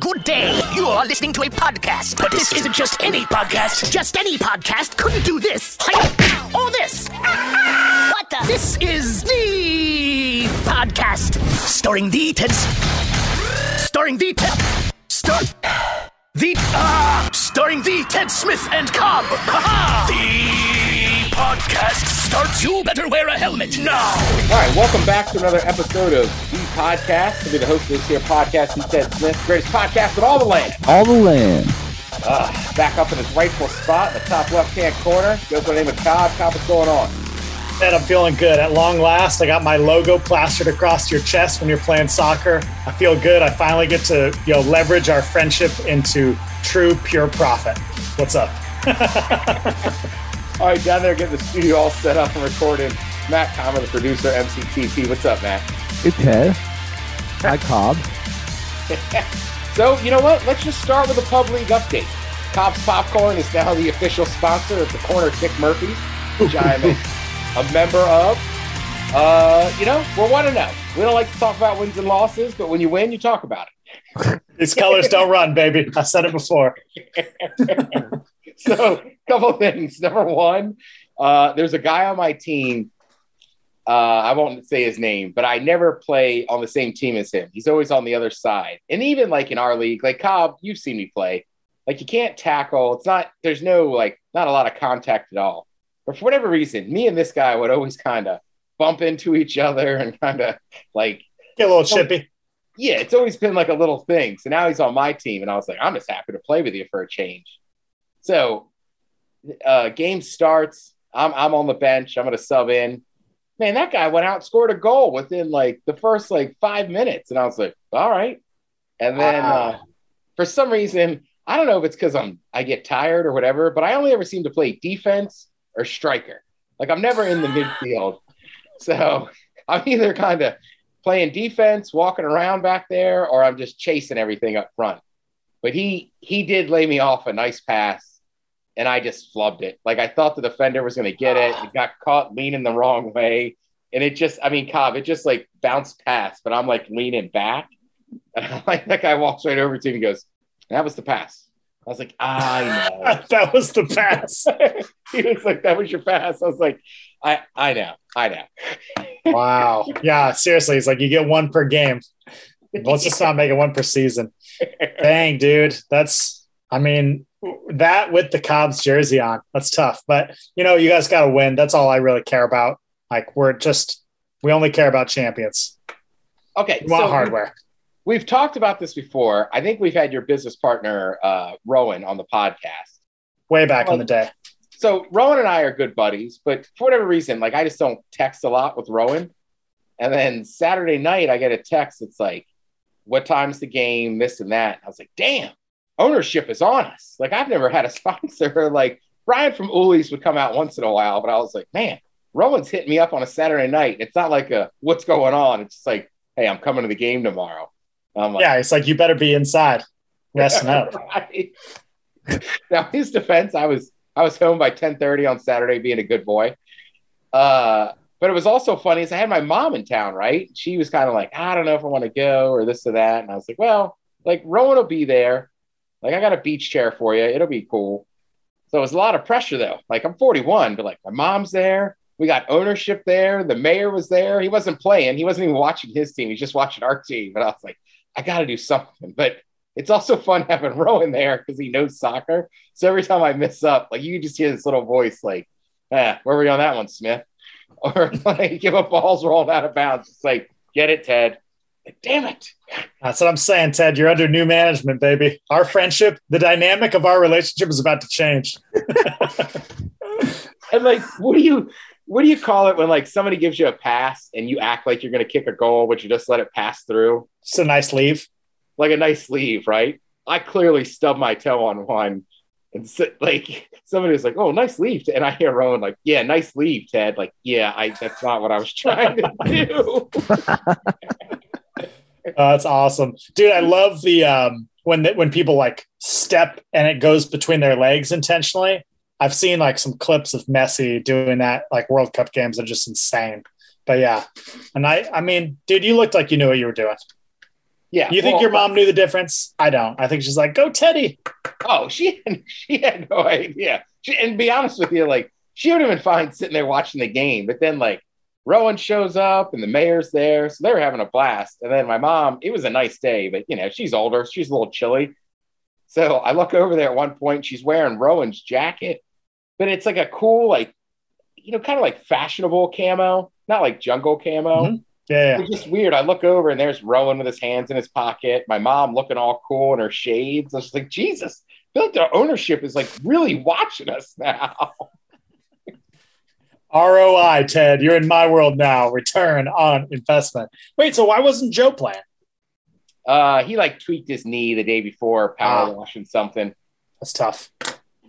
Good day. You are listening to a podcast, but this isn't just any podcast. Just any podcast couldn't do this. Or this. What the? This is the podcast starring the Ted. Starring the Ted. Star. The uh, starring the Ted Smith and Cobb. Ha-ha! The podcast starts. You better wear a helmet now. All right, welcome back to another episode of the podcast. I'll be the host of this here podcast, he Ted Smith, greatest podcast in all the land. All the land. Uh, back up in his rightful spot in the top left-hand corner. Goes by the name of Cobb. Cobb, what's going on? And I'm feeling good. At long last, I got my logo plastered across your chest when you're playing soccer. I feel good. I finally get to you know leverage our friendship into true pure profit. What's up? all right, down there getting the studio all set up and recording. Matt Comer, the producer, MCTP. What's up, Matt? It's Ted. Hi, Cobb. so, you know what? Let's just start with a Pub League update. Cobb's Popcorn is now the official sponsor of the Corner Kick Murphys, which I am a, a member of. Uh, you know, we're 1 0. We don't like to talk about wins and losses, but when you win, you talk about it. These colors don't run, baby. I said it before. so, a couple things. Number one, uh, there's a guy on my team uh, I won't say his name, but I never play on the same team as him. He's always on the other side. And even like in our league, like Cobb, you've seen me play. Like you can't tackle. It's not, there's no like, not a lot of contact at all. But for whatever reason, me and this guy would always kind of bump into each other and kind of like get a little chippy. Yeah, it's always been like a little thing. So now he's on my team, and I was like, I'm just happy to play with you for a change. So, uh, game starts. I'm I'm on the bench. I'm gonna sub in man, that guy went out scored a goal within like the first like five minutes. And I was like, all right. And then uh, for some reason, I don't know if it's because I'm I get tired or whatever, but I only ever seem to play defense or striker. Like I'm never in the midfield. So I'm either kind of playing defense, walking around back there, or I'm just chasing everything up front. But he he did lay me off a nice pass and I just flubbed it. Like I thought the defender was going to get it. It got caught leaning the wrong way, and it just, I mean, Cobb, it just like bounced past, but I'm like leaning back, and I'm like that guy walks right over to me and goes, "That was the pass." I was like, I know. that was the pass. he was like, that was your pass. I was like, I, I know, I know. wow. Yeah, seriously, it's like you get one per game. Let's just not make it one per season. Dang, dude, that's. I mean, that with the Cobb's jersey on, that's tough. But you know, you guys got to win. That's all I really care about. Like we're just, we only care about champions. Okay, we want so hardware. We've talked about this before. I think we've had your business partner uh, Rowan on the podcast way back well, in the day. So Rowan and I are good buddies, but for whatever reason, like I just don't text a lot with Rowan. And then Saturday night, I get a text. It's like, "What time's the game? This and that." I was like, "Damn." Ownership is on us. Like I've never had a sponsor. Like Brian from Uli's would come out once in a while, but I was like, man, Rowan's hitting me up on a Saturday night. It's not like a what's going on. It's just like, hey, I'm coming to the game tomorrow. Like, yeah, it's like you better be inside. Yes, no. right. now his defense, I was I was home by 10:30 on Saturday, being a good boy. Uh, but it was also funny is I had my mom in town, right? She was kind of like, I don't know if I want to go or this or that, and I was like, well, like Rowan will be there. Like, I got a beach chair for you. It'll be cool. So it was a lot of pressure, though. Like, I'm 41, but like, my mom's there. We got ownership there. The mayor was there. He wasn't playing. He wasn't even watching his team. He's just watching our team. But I was like, I got to do something. But it's also fun having Rowan there because he knows soccer. So every time I miss up, like, you just hear this little voice, like, eh, where were you on that one, Smith? Or like, give up balls rolled out of bounds. It's like, get it, Ted. Damn it. That's what I'm saying, Ted. You're under new management, baby. Our friendship, the dynamic of our relationship is about to change. and like, what do you what do you call it when like somebody gives you a pass and you act like you're gonna kick a goal, but you just let it pass through? It's a nice leave. Like a nice leave, right? I clearly stubbed my toe on one. And so, like somebody was like, "Oh, nice leave," and I hear Rowan like, "Yeah, nice leave, Ted." Like, yeah, I that's not what I was trying to do. Uh, that's awesome, dude. I love the um, when the, when people like step and it goes between their legs intentionally. I've seen like some clips of Messi doing that, like World Cup games are just insane. But yeah, and I, I mean, dude, you looked like you knew what you were doing. Yeah. You think well, your mom knew the difference? I don't. I think she's like, go Teddy. Oh, she she had no idea. She, and be honest with you, like she would have been fine sitting there watching the game, but then like Rowan shows up and the mayor's there, so they were having a blast. And then my mom, it was a nice day, but you know she's older, she's a little chilly. So I look over there at one point, she's wearing Rowan's jacket, but it's like a cool, like you know, kind of like fashionable camo, not like jungle camo. Mhm. Yeah. It's just weird. I look over and there's Rowan with his hands in his pocket. My mom looking all cool in her shades. I was just like, Jesus, I feel like the ownership is like really watching us now. ROI, Ted. You're in my world now. Return on investment. Wait, so why wasn't Joe playing? Uh, he like tweaked his knee the day before power Ah. washing something. That's tough.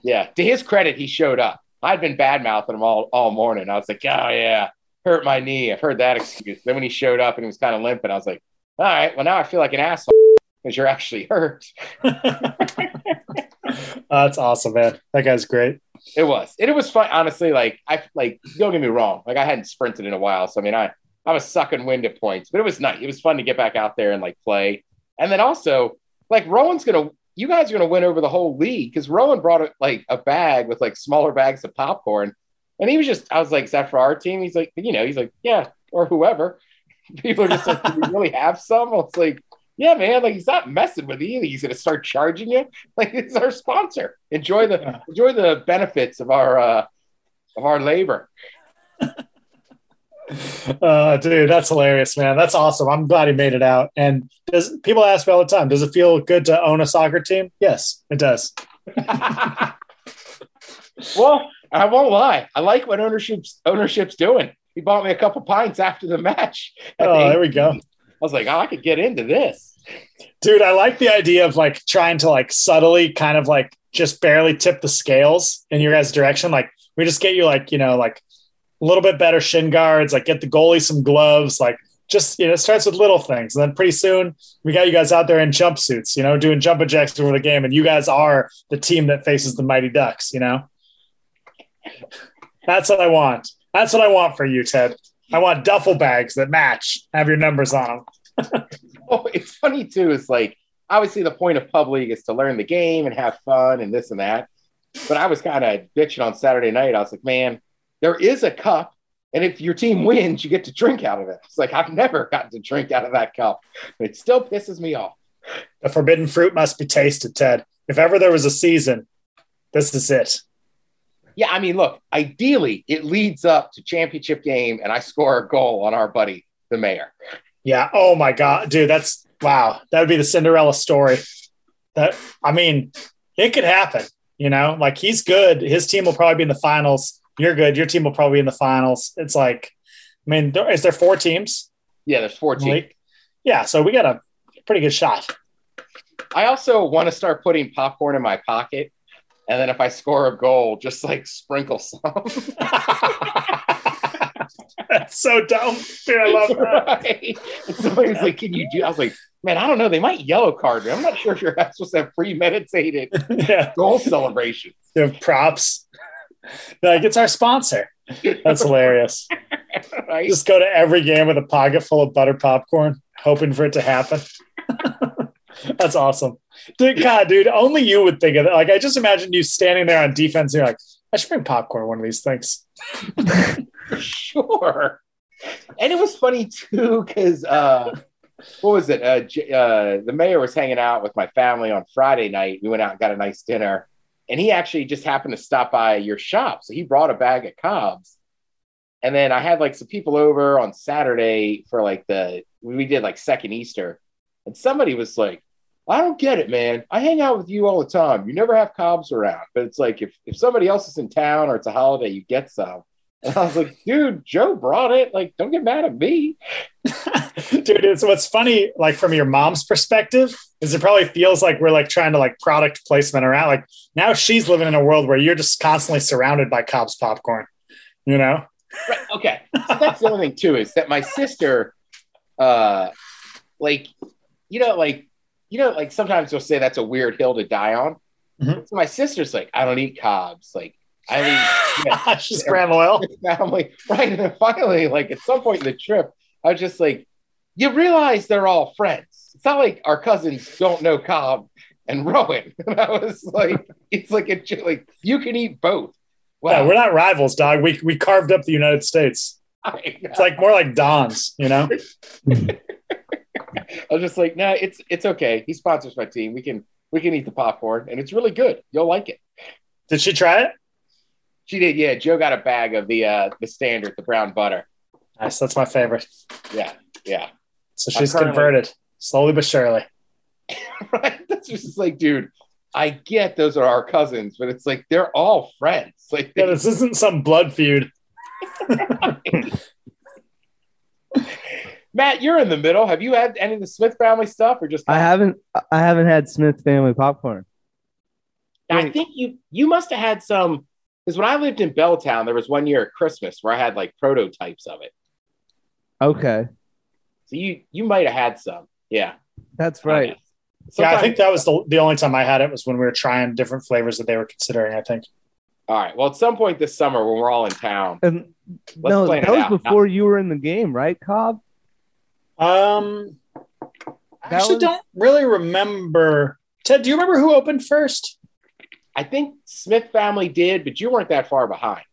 Yeah. To his credit, he showed up. I'd been bad mouthing him all, all morning. I was like, oh, yeah, hurt my knee. I've heard that excuse. Then when he showed up and he was kind of limping, I was like, all right, well, now I feel like an asshole because you're actually hurt. That's awesome, man. That guy's great. It was. And it was fun. Honestly, like I like don't get me wrong. Like I hadn't sprinted in a while. So I mean I I was sucking wind at points, but it was nice. It was fun to get back out there and like play. And then also, like Rowan's gonna you guys are gonna win over the whole league because Rowan brought a, like a bag with like smaller bags of popcorn. And he was just, I was like, is that for our team? He's like, you know, he's like, yeah, or whoever. People are just like, do we really have some? I was like, yeah, man, like he's not messing with you. He's gonna start charging you. Like it's our sponsor. Enjoy the Yeah. enjoy the benefits of our uh of our labor. Uh, dude, that's hilarious, man. That's awesome. I'm glad he made it out. And does people ask me all the time, does it feel good to own a soccer team? Yes, it does. well, I won't lie. I like what ownership's ownership's doing. He bought me a couple pints after the match. Oh, the- there we go. I was like, oh, I could get into this. Dude, I like the idea of like trying to like subtly kind of like just barely tip the scales in your guys' direction. Like we just get you like, you know, like a little bit better shin guards, like get the goalie some gloves, like just you know, it starts with little things. And then pretty soon we got you guys out there in jumpsuits, you know, doing jump jacks over the game, and you guys are the team that faces the mighty ducks, you know. That's what I want. That's what I want for you, Ted. I want duffel bags that match, have your numbers on them. Oh, it's funny too. It's like obviously the point of pub league is to learn the game and have fun and this and that. But I was kind of bitching on Saturday night. I was like, man, there is a cup, and if your team wins, you get to drink out of it. It's like I've never gotten to drink out of that cup. It still pisses me off. The forbidden fruit must be tasted, Ted. If ever there was a season, this is it. Yeah, I mean, look, ideally it leads up to championship game, and I score a goal on our buddy, the mayor. Yeah. Oh my God, dude, that's wow. That would be the Cinderella story. That I mean, it could happen. You know, like he's good. His team will probably be in the finals. You're good. Your team will probably be in the finals. It's like, I mean, there, is there four teams? Yeah, there's four teams. Yeah. So we got a pretty good shot. I also want to start putting popcorn in my pocket, and then if I score a goal, just like sprinkle some. That's so dumb. Dude, I love that. right? And somebody was like, "Can you do?" I was like, "Man, I don't know. They might yellow card me. I'm not sure if you're supposed to have premeditated yeah. goal celebration." They have props. Like it's our sponsor. That's hilarious. right? Just go to every game with a pocket full of butter popcorn, hoping for it to happen. That's awesome. Dude, God, dude, only you would think of that. Like, I just imagine you standing there on defense. And you're like, I should bring popcorn one of these things. Sure. And it was funny too because uh, what was it? Uh, J- uh, the mayor was hanging out with my family on Friday night. We went out and got a nice dinner, and he actually just happened to stop by your shop, so he brought a bag of cobs. And then I had like some people over on Saturday for like the we did like second Easter, and somebody was like, "I don't get it, man. I hang out with you all the time. You never have cobs around, but it's like if if somebody else is in town or it's a holiday, you get some." And I was like, dude, Joe brought it. Like, don't get mad at me. dude, it's what's funny, like from your mom's perspective, is it probably feels like we're like trying to like product placement around. Like now she's living in a world where you're just constantly surrounded by Cobb's popcorn, you know? Right. Okay. So that's the other thing too, is that my sister, uh, like, you know, like, you know, like sometimes you'll say that's a weird hill to die on. Mhm. So my sister's like, I don't eat cobs. Like, I mean, yeah, she's brand loyal. family. Right. And then finally, like at some point in the trip, I was just like, you realize they're all friends. It's not like our cousins don't know Cobb and Rowan. And I was like, it's like a like you can eat both. Yeah, Wow, we're not rivals, dog. We we carved up the United States. It's like more like Don's, you know? I was just like, no, it's it's okay. He sponsors my team. We can we can eat the popcorn, and it's really good. You'll like it. Did she try it? She did, yeah. Joe got a bag of the uh the standard, the brown butter. Nice. That's my favorite. Yeah, yeah. So she's currently- converted slowly but surely. right? That's just like, dude, I get those are our cousins, but it's like they're all friends. Like, Yeah, this isn't some blood feud. Matt, you're in the middle. Have you had any of the Smith family stuff, or just I haven't I haven't had Smith family popcorn. I think you you must have had some because when I lived in Belltown, there was one year at Christmas where I had like prototypes of it. Okay, So you you might have had some, yeah. that's right. Yeah, I think that was the, the only time I had it was when we were trying different flavors that they were considering, I think. All right. Well, at some point this summer when we're all in town, And no, plan that it was out. before you were in the game, right, Cobb? Um, I That actually was- don't really remember. Ted, do you remember who opened first? I think Smith family did, but you weren't that far behind.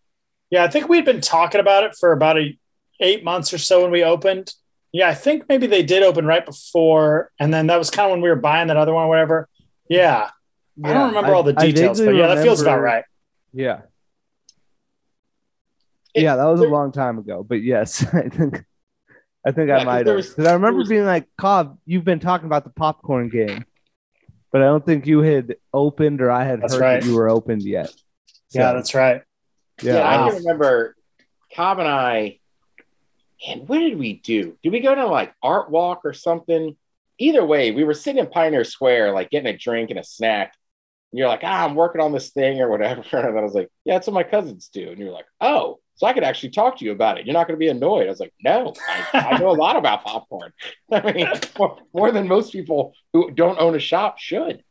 Yeah, I think we'd been talking about it for about a, eight months or so when we opened. Yeah, I think maybe they did open right before, and then that was kind of when we were buying that other one or whatever. Yeah, I don't remember all the details, but vaguely yeah, that feels about right. Yeah, It- yeah, that was a long time ago. But yes, I think I think Yeah, I 'cause might have was- because I remember was- being like, Cobb, you've been talking about the popcorn game, but I don't think you had opened or I had That's heard right. that you were opened yet. Yeah, that's right. yeah. Yeah, I can remember Cobb and I. And what did we do? Did we go to like art walk or something? Either way, we were sitting in Pioneer Square, like getting a drink and a snack. And you're like, ah, I'm working on this thing or whatever. And I was like, yeah, that's what my cousins do. And you're like, oh, so I could actually talk to you about it. You're not going to be annoyed. I was like, no, I, I know a lot about popcorn. I mean, more, more than most people who don't own a shop should.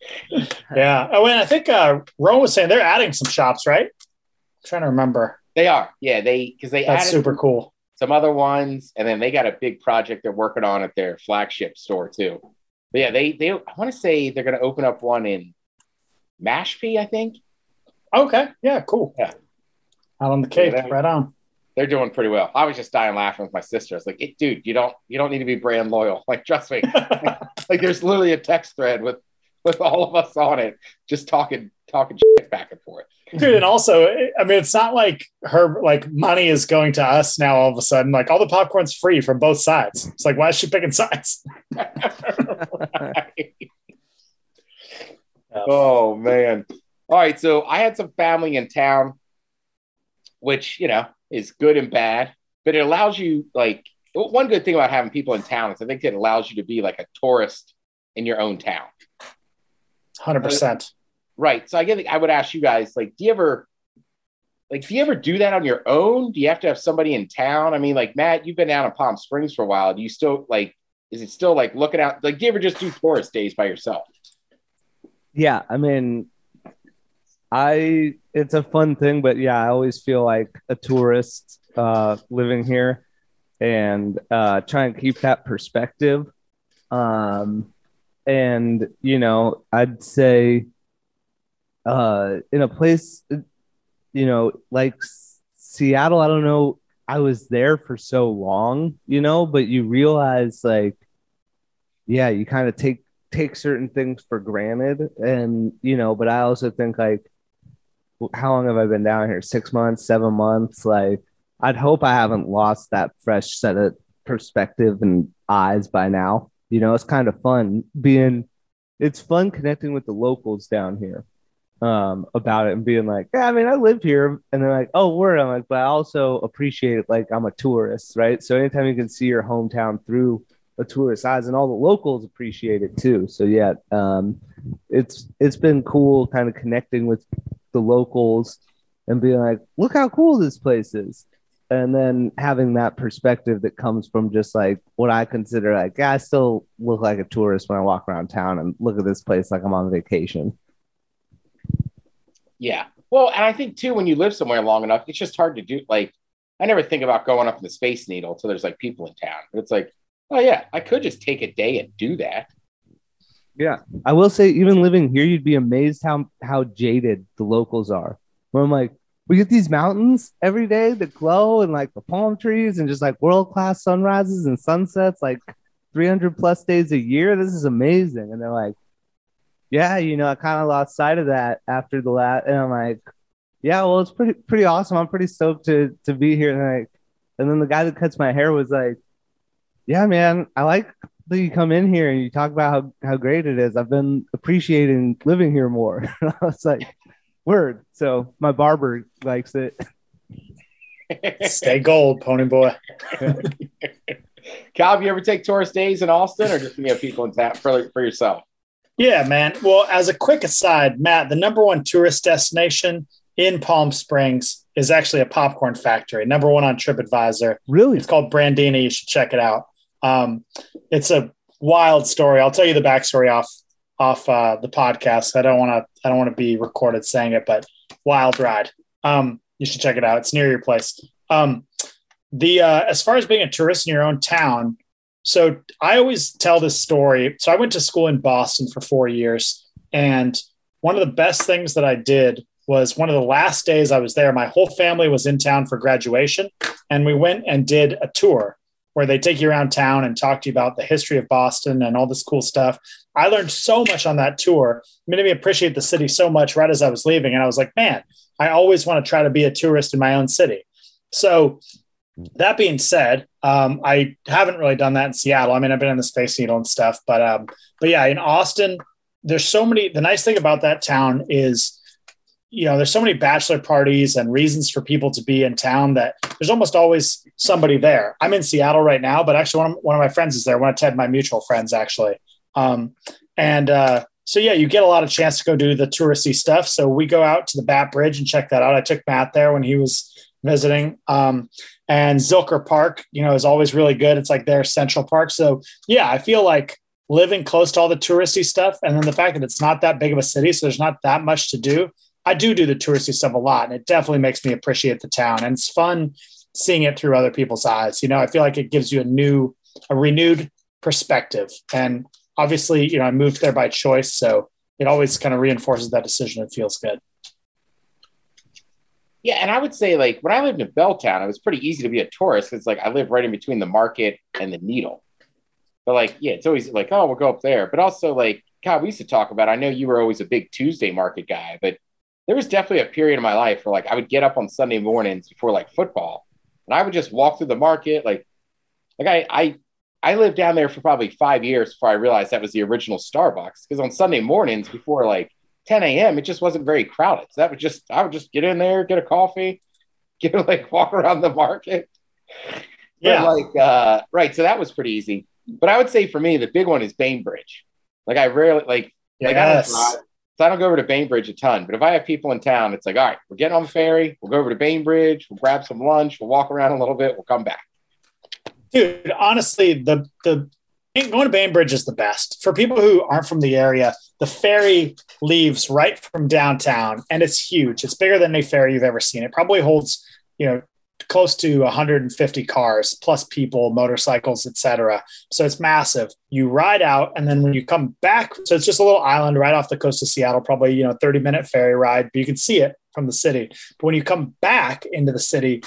Yeah. Oh, and I think uh, Ron was saying they're adding some shops, right? I'm trying to remember. They are, yeah. They because they That's added super cool. some other ones, and then they got a big project they're working on at their flagship store too. But yeah, they they I want to say they're going to open up one in Mashpee, I think. Okay. Yeah. Cool. Yeah. Out on the Cape. Yeah, right on. They're doing pretty well. I was just dying laughing with my sister. I was like, "Dude, you don't you don't need to be brand loyal. Like, trust me. like, there's literally a text thread with with all of us on it, just talking talking shit back and forth. Dude, and also, I mean, it's not like her like money is going to us now. All of a sudden, like all the popcorn's free from both sides. It's like, why is she picking sides? oh man. All right, so I had some family in town, which you know is good and bad, but it allows you like one good thing about having people in town is I think it allows you to be like a tourist in your own town. Hundred percent. Right. So I get I would ask you guys, like, do you ever like do you ever do that on your own? Do you have to have somebody in town? I mean, like Matt, you've been down in Palm Springs for a while. Do you still like is it still like looking out like do you ever just do tourist days by yourself? Yeah, I mean, I it's a fun thing, but yeah, I always feel like a tourist uh, living here and uh, try and keep that perspective. Um, and you know, I'd say uh, in a place, you know, like Seattle, I don't know. I was there for so long, you know, but you realize like, yeah, you kind of take take certain things for granted and you know but i also think like how long have i been down here? Six months seven months? Like i'd hope i haven't lost that fresh set of perspective and eyes by now. You know it's kind of fun being it's fun connecting with the locals down here um about it and being like yeah i mean i live here and they're like oh word. I'm like but i also appreciate it like i'm a tourist right? So anytime you can see your hometown through a tourist eyes and all the locals appreciate it too. So yeah um it's it's been cool kind of connecting with the locals and being like look how cool this place is and then having that perspective that comes from just like what i consider like yeah, i still look like a tourist when i walk around town and look at this place like i'm on vacation Yeah. Well, and I think too, when you live somewhere long enough, it's just hard to do. Like, I never think about going up in the Space Needle until there's like people in town. But it's like Oh yeah, I could just take a day and do that. Yeah, I will say, even living here, you'd be amazed how how jaded the locals are. Where I'm like, we get these mountains every day that glow, and like the palm trees, and just like world class sunrises and sunsets, like 300 plus days a year. This is amazing. And they're like, yeah, you know, I kind of lost sight of that after the last, and I'm like, yeah, well, it's pretty pretty awesome. I'm pretty stoked to to be here. And like, and then the guy that cuts my hair was like, yeah, man, I like that you come in here and you talk about how, how great it is. I've been appreciating living here more. I was like, word. So my barber likes it. Stay gold, Ponyboy. Cal, you ever take tourist days in Austin or just you have people in town for, for yourself? Yeah, man. Well, as a quick aside, Matt, the number one tourist destination in Palm Springs is actually a popcorn factory, number one on TripAdvisor. Really? It's called Brandini. You should check it out. Um, it's a wild story. I'll tell you the backstory off off uh, the podcast. I don't want to I don't want to be recorded saying it, but wild ride. Um, you should check it out. It's near your place. Um, the uh, as far as being a tourist in your own town, so I always tell this story. So I went to school in Boston for four years, and one of the best things that I did was one of the last days I was there. My whole family was in town for graduation, and we went and did a tour where they take you around town and talk to you about the history of Boston and all this cool stuff. I learned so much on that tour. It made me appreciate the city so much right as I was leaving. And I was like, man, I always want to try to be a tourist in my own city. So that being said, um, I haven't really done that in Seattle. I mean, I've been in the Space Needle and stuff, but um, but yeah, in Austin, there's so many. The nice thing about that town is you know, there's so many bachelor parties and reasons for people to be in town that there's almost always somebody there. I'm in Seattle right now, but actually one of, one of my friends is there. One of Ted, my mutual friends, actually. Um, and uh, so, yeah, you get a lot of chance to go do the touristy stuff. So we go out to the Bat Bridge and check that out. I took Matt there when he was visiting. Um, and Zilker Park, you know, is always really good. It's like their central park. So yeah, I feel like living close to all the touristy stuff and then the fact that it's not that big of a city, so there's not that much to do I do do the touristy stuff a lot, and it definitely makes me appreciate the town. And it's fun seeing it through other people's eyes. You know, I feel like it gives you a new, a renewed perspective. And obviously, you know, I moved there by choice, so it always kind of reinforces that decision. It feels good. Yeah, and I would say like when I lived in Belltown, it was pretty easy to be a tourist. It's like I live right in between the market and the needle. But like, yeah, it's always like, oh, we'll go up there. But also like, God, we used to talk about. I know you were always a big Tuesday market guy, but there was definitely a period in my life where like I would get up on Sunday mornings before like football and I would just walk through the market. Like, like I, I, I lived down there for probably five years before I realized that was the original Starbucks. Cause on Sunday mornings before like 10 a.m., it just wasn't very crowded. So that would just, I would just get in there, get a coffee, get like walk around the market. Yeah. But, like, uh, right. So that was pretty easy. But I would say for me, the big one is Bainbridge. Like I rarely like, yes. like I don't drive, so I don't go over to Bainbridge a ton, but if I have people in town, it's like, all right, we're getting on the ferry. We'll go over to Bainbridge. We'll grab some lunch. We'll walk around a little bit. We'll come back. Dude, honestly, the the going to Bainbridge is the best for people who aren't from the area. The ferry leaves right from downtown, and it's huge. It's bigger than any ferry you've ever seen. It probably holds, you know, close to 150 cars plus people motorcycles etc so it's massive. You ride out and then when you come back so it's just a little island right off the coast of seattle probably you know 30 minute ferry ride but you can see it from the city. But when you come back into the city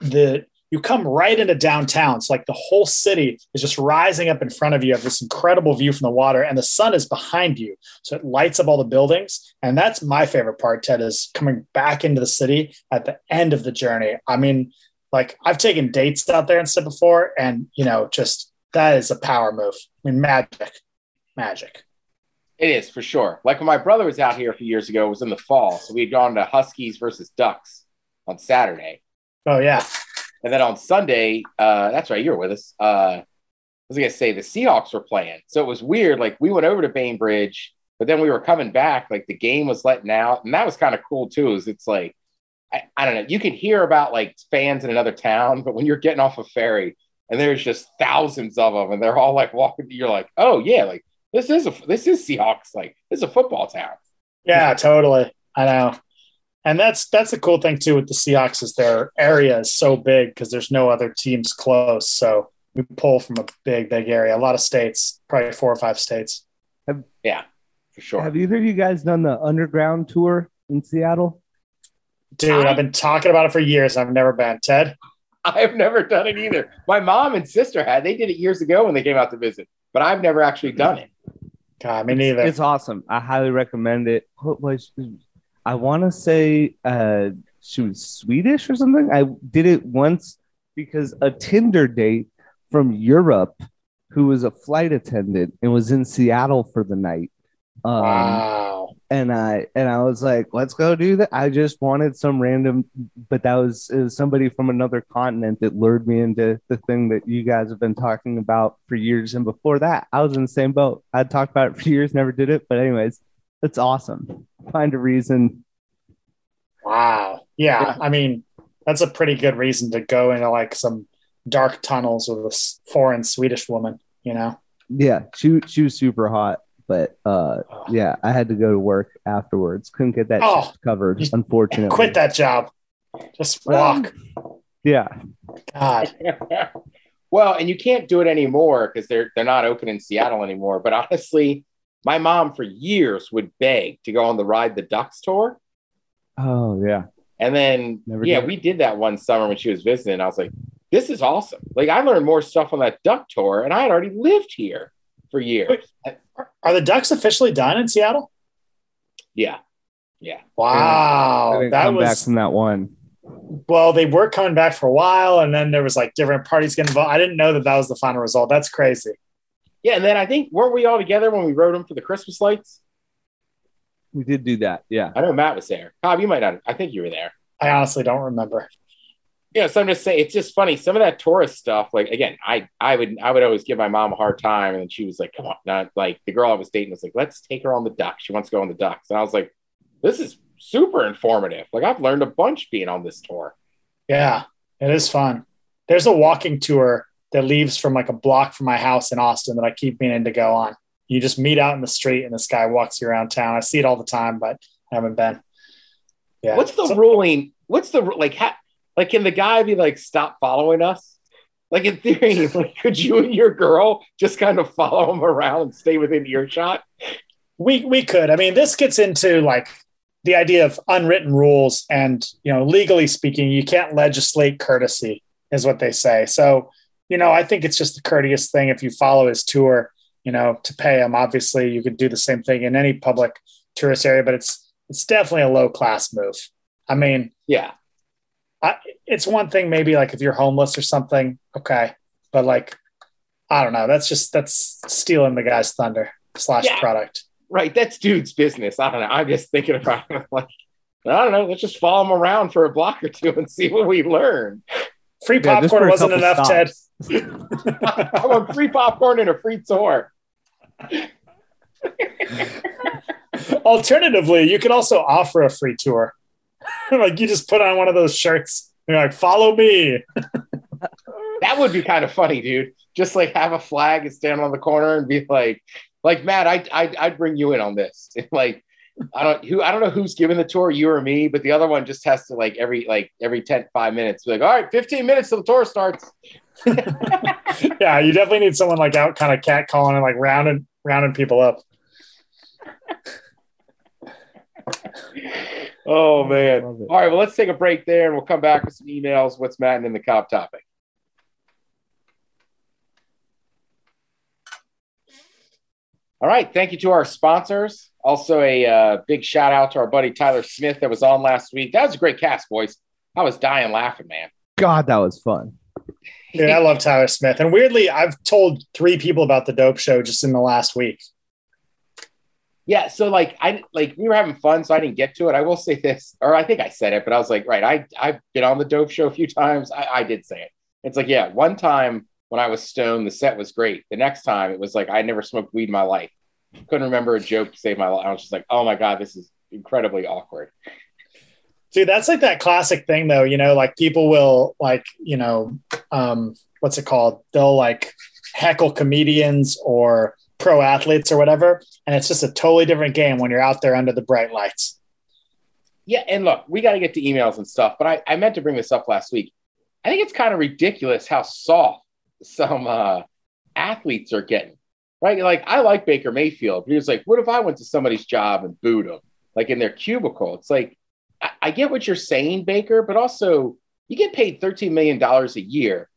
the you come right into downtown. It's like the whole city is just rising up in front of you. You have this incredible view from the water, and the sun is behind you. So it lights up all the buildings. And that's my favorite part, Ted, is coming back into the city at the end of the journey. I mean, like I've taken dates out there and stuff before, and you know, just that is a power move. I mean, magic, magic. It is for sure. Like when my brother was out here a few years ago, it was in the fall. So we had gone to Huskies versus Ducks on Saturday. Oh, yeah. And then on Sunday, uh, that's right, you were with us. Uh, I was gonna say the Seahawks were playing, so it was weird. Like we went over to Bainbridge, but then we were coming back. Like the game was letting out, and that was kind of cool too. Is it's like I, I don't know, you can hear about like fans in another town, but when you're getting off a ferry and there's just thousands of them, and they're all like walking, you're like, oh yeah, like this is a this is Seahawks, like this is a football town. Yeah, totally. I know. And that's that's the cool thing too with the Seahawks is their area is so big because there's no other teams close. So we pull from a big, big area. A lot of states, probably four or five states. Have, Yeah, for sure. Have either of you guys done the underground tour in Seattle? Dude, I've been talking about it for years. I've never been. Ted, I've never done it either. My mom and sister had. They did it years ago when they came out to visit, but I've never actually done it. God, me neither. It's awesome. I highly recommend it. What was I want to say uh she was Swedish or something. I did it once because a Tinder date from Europe who was a flight attendant and was in Seattle for the night. Um, wow. and I and I was like, let's go do that. I just wanted some random, but that was, was somebody from another continent that lured me into the thing that you guys have been talking about for years. And before that, I was in the same boat. I'd talked about it for years, never did it. But anyways, it's awesome. Find a reason. Wow. Yeah, I mean, that's a pretty good reason to go into like some dark tunnels with a foreign Swedish woman, you know? Yeah, she she was super hot, but uh, yeah, I had to go to work afterwards. Couldn't get that Oh, shift covered, you unfortunately. Quit that job. Just Well, walk. Yeah, God. well, and you can't do it anymore because they're they're not open in Seattle anymore. But honestly, my mom for years would beg to go on the ride the Ducks tour. oh yeah, And then, Never yeah, did. we did that one summer when she was visiting. I was like, this is awesome. Like, I learned more stuff on that duck tour, and I had already lived here for years. Are the Ducks officially done in Seattle? Yeah. Yeah. I Wow. didn't that come back was from that one. well, they were coming back for a while, and then there was like different parties getting involved. I didn't know that that was the final result. That's crazy. Yeah. And then I think, weren't we all together when we rode them for the Christmas lights? We did do that. Yeah. I know Matt was there. Cobb, you might not. I think you were there. I honestly don't remember. Yeah, so I'm just saying it's just funny. Some of that tourist stuff, like again, I I would I would always give my mom a hard time, and she was like, "Come on," not like the girl I was dating was like, "Let's take her on the ducks." She wants to go on the ducks, and I was like, "This is super informative. Like I've learned a bunch being on this tour." Yeah, it is fun. There's a walking tour that leaves from like a block from my house in Austin that I keep meaning to go on. You just meet out in the street and this guy walks you around town. I see it all the time, but I haven't been. Yeah. What's the So- ruling? What's the like? Ha, like, can the guy be like, "Stop following us"? Like in theory, like, could you and your girl just kind of follow him around and stay within earshot? we we could. I mean, this gets into like the idea of unwritten rules and you know, legally speaking, you can't legislate courtesy, is what they say. So, you know, I think it's just the courteous thing if you follow his tour, you know, to pay him. Obviously, you could do the same thing in any public tourist area, but it's it's definitely a low class move. I mean, Yeah, I, it's one thing maybe like if you're homeless or something, okay, but like I don't know, that's just that's stealing the guy's thunder slash Yeah. product. right. That's dude's business. I don't know. I'm just thinking about it like, I don't know. Let's just follow him around for a block or two and see what we learn. Free popcorn wasn't enough, Ted. I want free popcorn and a free tour. Alternatively, you could also offer a free tour. like you just put on one of those shirts. And you're like, follow me. That would be kind of funny, dude. Just like have a flag and stand on the corner and be like, like Matt, I I I'd bring you in on this. like I don't who I don't know who's giving the tour, you or me, but the other one just has to like every like every 10 5 minutes be like, all right, 15 minutes till the tour starts. yeah, you definitely need someone like out kind of cat calling and like rounding rounding people up. Oh man. All right, well, let's take a break there and we'll come back with some emails. What's Matt and then the cop topic? All right, thank you to our sponsors. Also, a uh, big shout out to our buddy Tyler Smith that was on last week. That was a great cast, boys. I was dying laughing, man. God, that was fun. Dude, I love Tyler Smith. And weirdly, I've told three people about the dope show just in the last week. Yeah, so like I like we were having fun, so I didn't get to it. I will say this, or I think I said it, but I was like, right, I I've been on the dope show a few times. I, I did say it. It's like, yeah, one time when I was stoned, the set was great. The next time it was like I never smoked weed in my life. Couldn't remember a joke to save my life. I was just like, oh my God, this is incredibly awkward. Dude, that's like that classic thing though, you know, like people will like, you know, um, what's it called? They'll like heckle comedians or pro athletes or whatever. And it's just a totally different game when you're out there under the bright lights. Yeah, and look, we got to get to emails and stuff, but I, I meant to bring this up last week. I think it's kind of ridiculous how soft some uh, athletes are getting. Right? Like I like Baker Mayfield, but he was like, what if I went to somebody's job and booed them, like in their cubicle? It's like I, I get what you're saying, Baker, but also you get paid $13 million a year.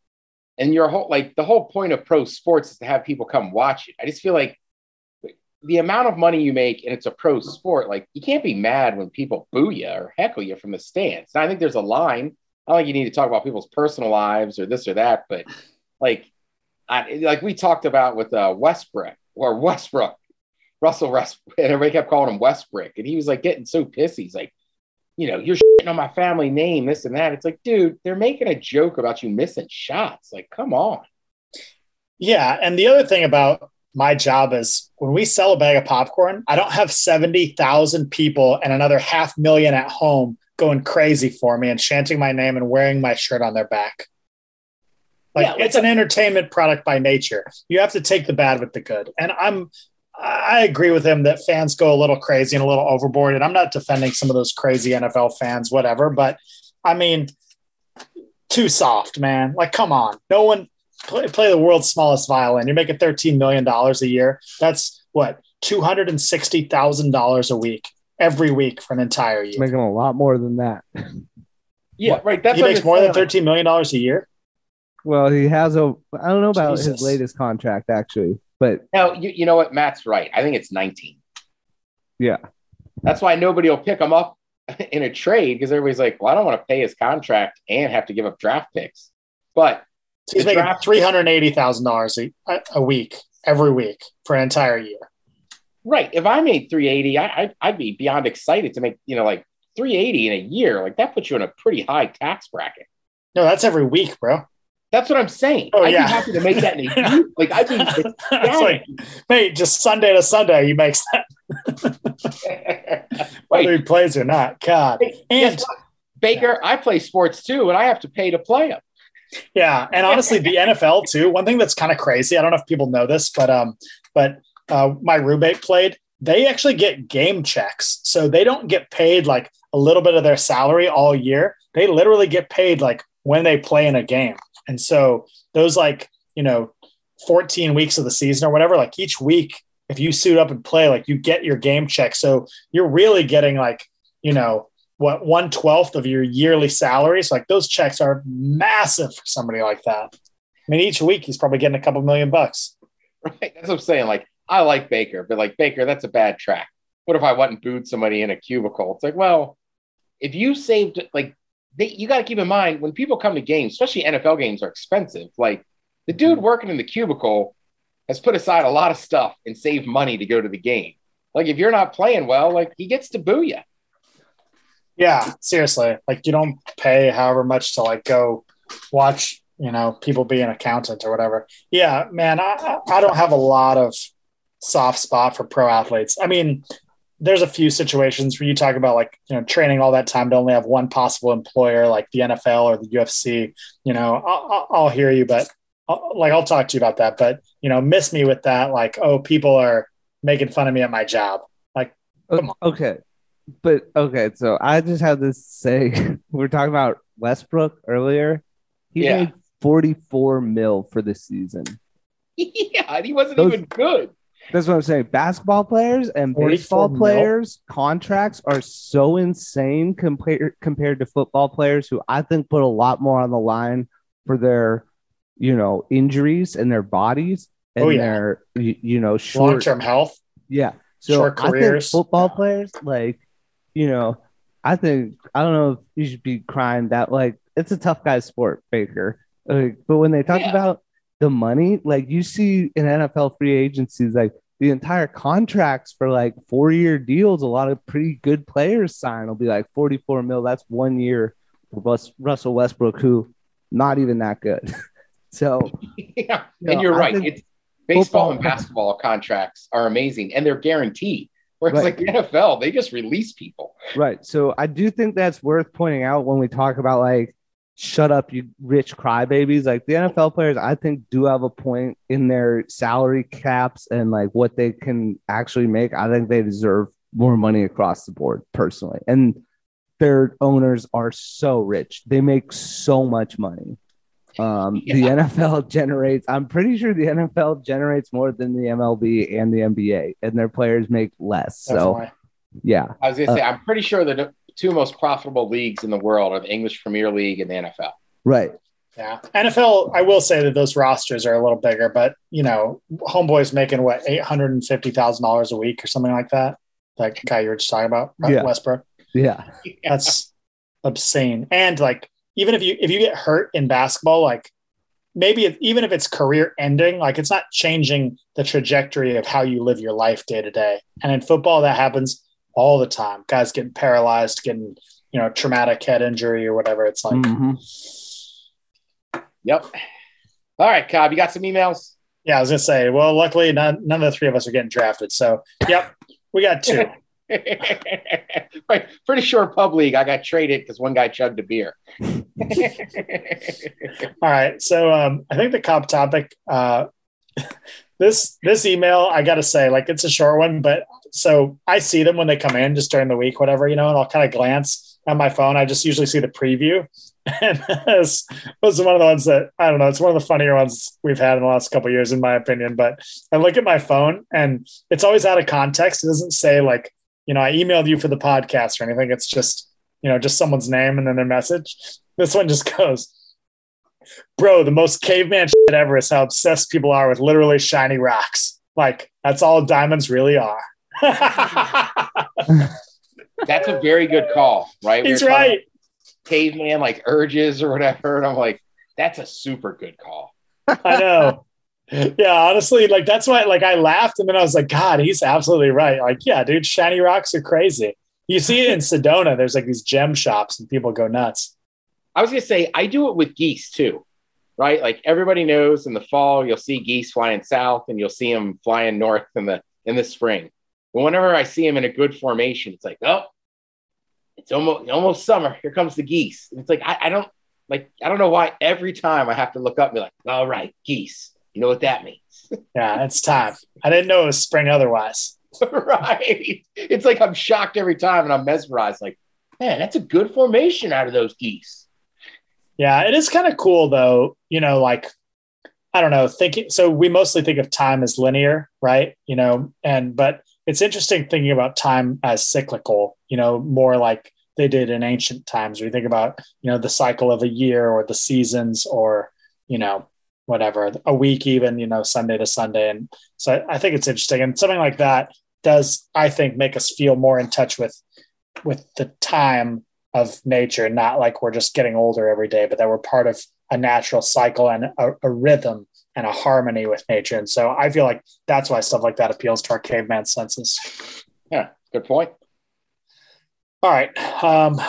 And your whole like the whole point of pro sports is to have people come watch it. I just feel like the amount of money you make and it's a pro sport, like you can't be mad when people boo you or heckle you from the stands. And I think there's a line. I don't think you need to talk about people's personal lives or this or that, but like, I, like we talked about with uh, Westbrook or Westbrick, Russell Westbrook, and everybody kept calling him Westbrick, and he was like getting so pissy. He's like, you know, you're shitting on my family name, this and that. It's like, dude, they're making a joke about you missing shots. Like, come on. Yeah, and the other thing about my job is when we sell a bag of popcorn, I don't have 70,000 people and another half million at home going crazy for me and chanting my name and wearing my shirt on their back. Like, yeah, it's an entertainment product by nature. You have to take the bad with the good. And I'm I agree with him that fans go a little crazy and a little overboard. And I'm not defending some of those crazy NFL fans, whatever, but I mean, too soft, man. Like, come on. No one, play, play the world's smallest violin. You're making $13 million a year. That's what, $260,000 a week, every week for an entire year. Making a lot more than that. Yeah, what? right. That's he makes more than $13 million a year. Well, he has a, I don't know about Jesus. his latest contract actually, but now you, you know what? Matt's right. I think it's 19. Yeah. That's why nobody will pick him up in a trade because everybody's like, well, I don't want to pay his contract and have to give up draft picks. But so he's making three hundred eighty thousand dollars a week every week for an entire year. Right. If I made three eighty, I, I'd, I'd be beyond excited to make you know like three eighty in a year. Like that puts you in a pretty high tax bracket. No, that's every week, bro. That's what I'm saying. Oh, I'd yeah. be happy to make that in. Like I'd be it's like, mate, just Sunday to Sunday he makes that. Whether he plays or not. God. Hey, and Baker, I play sports too, and I have to pay to play them. Yeah, and honestly, the NFL too. One thing that's kind of crazy. I don't know if people know this, but um, but uh, my roommate played. They actually get game checks, so they don't get paid like a little bit of their salary all year. They literally get paid like when they play in a game, and so those like you know, 14 weeks of the season or whatever, like each week, if you suit up and play, like you get your game check. So you're really getting like you know what one twelfth of your yearly salaries. So like those checks are massive for somebody like that. I mean, each week he's probably getting a couple million bucks. Right. That's what I'm saying. Like I like Baker, but like Baker, that's a bad track. What if I went and booed somebody in a cubicle? It's like, well, if you saved like they, you got to keep in mind when people come to games, especially NFL games are expensive. Like the dude mm-hmm. working in the cubicle has put aside a lot of stuff and saved money to go to the game. Like if you're not playing well, like he gets to boo you. Yeah, seriously. Like you don't pay however much to like go watch, you know, people be an accountant or whatever. Yeah, man, I, I don't have a lot of soft spot for pro athletes. I mean, there's a few situations where you talk about like, you know, training all that time to only have one possible employer like the NFL or the UFC, you know, I'll, I'll hear you, but I'll, like, I'll talk to you about that, but you know, miss me with that. Like, oh, people are making fun of me at my job. Like, okay but okay, so I just have to say we are talking about Westbrook earlier. He yeah. made 44 mil for the season. Yeah, he wasn't Those, even good. That's what I'm saying. Basketball players and baseball players mil? contracts are so insane compared compared to football players who I think put a lot more on the line for their, you know, injuries and their bodies oh, and oh, yeah. their you know short long term health. Yeah. So short careers. football players like you know, I think I don't know if you should be crying that like it's a tough guy sport, Baker. Like, but when they talk yeah. about the money, like you see in NFL free agencies, like the entire contracts for like four year deals, a lot of pretty good players sign will be like 44 mil. That's one year for Russell Westbrook, who not even that good. so, yeah, and you are right. It's baseball and basketball contracts are amazing and they're guaranteed. Whereas right. like the NFL, they just release people. Right. So I do think that's worth pointing out when we talk about like shut up, you rich crybabies. Like the NFL players, I think do have a point in their salary caps and like what they can actually make. I think they deserve more money across the board personally. And their owners are so rich. They make so much money. Um, The NFL generates. I'm pretty sure the NFL generates more than the MLB and the NBA, and their players make less. So yeah, I was gonna say, Uh, I'm pretty sure the two most profitable leagues in the world are the English Premier League and the NFL. right. Yeah. NFL, I will say that those rosters are a little bigger, but you know, homeboy's making what eight hundred and fifty thousand dollars a week or something like that. Like guy you were just talking about, right? Yeah. Westbrook. Yeah, That's obscene. And like, even if you if you get hurt in basketball, like maybe it, even if it's career ending, like it's not changing the trajectory of how you live your life day to day. And in football, that happens all the time. Guys getting paralyzed, getting you know traumatic head injury or whatever. It's like. Mhm. Yep. All right, Cobb, you got some emails? Yeah, I was gonna say. Well, luckily, none, none of the three of us are getting drafted. So, yep, we got two. right. Pretty sure pub league I got traded because one guy chugged a beer. All right. So, um, I think the cop topic. Uh, this this email, I gotta say, like it's a short one, but so I see them when they come in just during the week, whatever, you know, and I'll kind of glance at my phone. I just usually see the preview, and this was one of the ones that I don't know. It's one of the funnier ones we've had in the last couple years, in my opinion. But I look at my phone, and it's always out of context. It doesn't say like, you know, I emailed you for the podcast or anything. It's just, you know, just someone's name and then their message. This one just goes, Bro, the most caveman shit ever is how obsessed people are with literally shiny rocks. Like, that's all diamonds really are. That's a very good call, right? We He's were right. Caveman like urges or whatever. And I'm like, that's a super good call. I know. Yeah, honestly, like that's why like I laughed and then I was like, God, he's absolutely right. Like, yeah, dude, shiny rocks are crazy. You see it in Sedona, there's like these gem shops and people go nuts. I was gonna say I do it with geese too, right? Like everybody knows in the fall you'll see geese flying south and you'll see them flying north in the in the spring. But whenever I see them in a good formation, it's like, oh, it's almost almost summer. Here comes the geese. And it's like I, I don't like I don't know why every time I have to look up and be like, all right, geese. You know what that means, Yeah, it's time. I didn't know it was spring otherwise. right? It's like I'm shocked every time and I'm mesmerized. Like, man, that's a good formation out of those geese. Yeah, it is kind of cool though, you know, like I don't know, thinking so we mostly think of time as linear, right? You know, and but it's interesting thinking about time as cyclical, you know, more like they did in ancient times. We think about, you know, the cycle of a year or the seasons or, you know, whatever, a week even, you know, Sunday to Sunday. And so I, think it's interesting. And something like that does, I think, make us feel more in touch with with the time of nature, not like we're just getting older every day, but that we're part of a natural cycle and a, a rhythm and a harmony with nature. And so I feel like that's why stuff like that appeals to our caveman senses. Yeah, good point. All right. Um,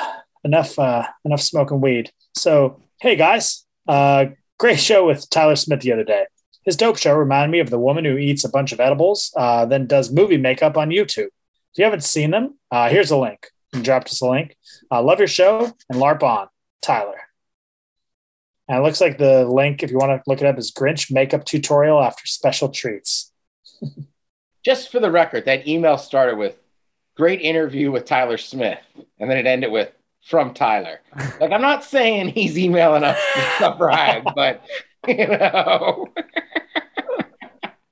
enough uh, enough smoking weed. So hey guys, uh, great show with Tyler Smith the other day. His dope show reminded me of the woman who eats a bunch of edibles, uh, then does movie makeup on YouTube. If you haven't seen them, uh, here's a link. He dropped us a link. Uh, love your show and LARP on, Tyler. And it looks like the link, if you want to look it up, is Grinch makeup tutorial after special treats. just for the record, that email started with great interview with Tyler Smith, and then it ended with from Tyler. Like, I'm not saying he's emailing us to brag, but you know,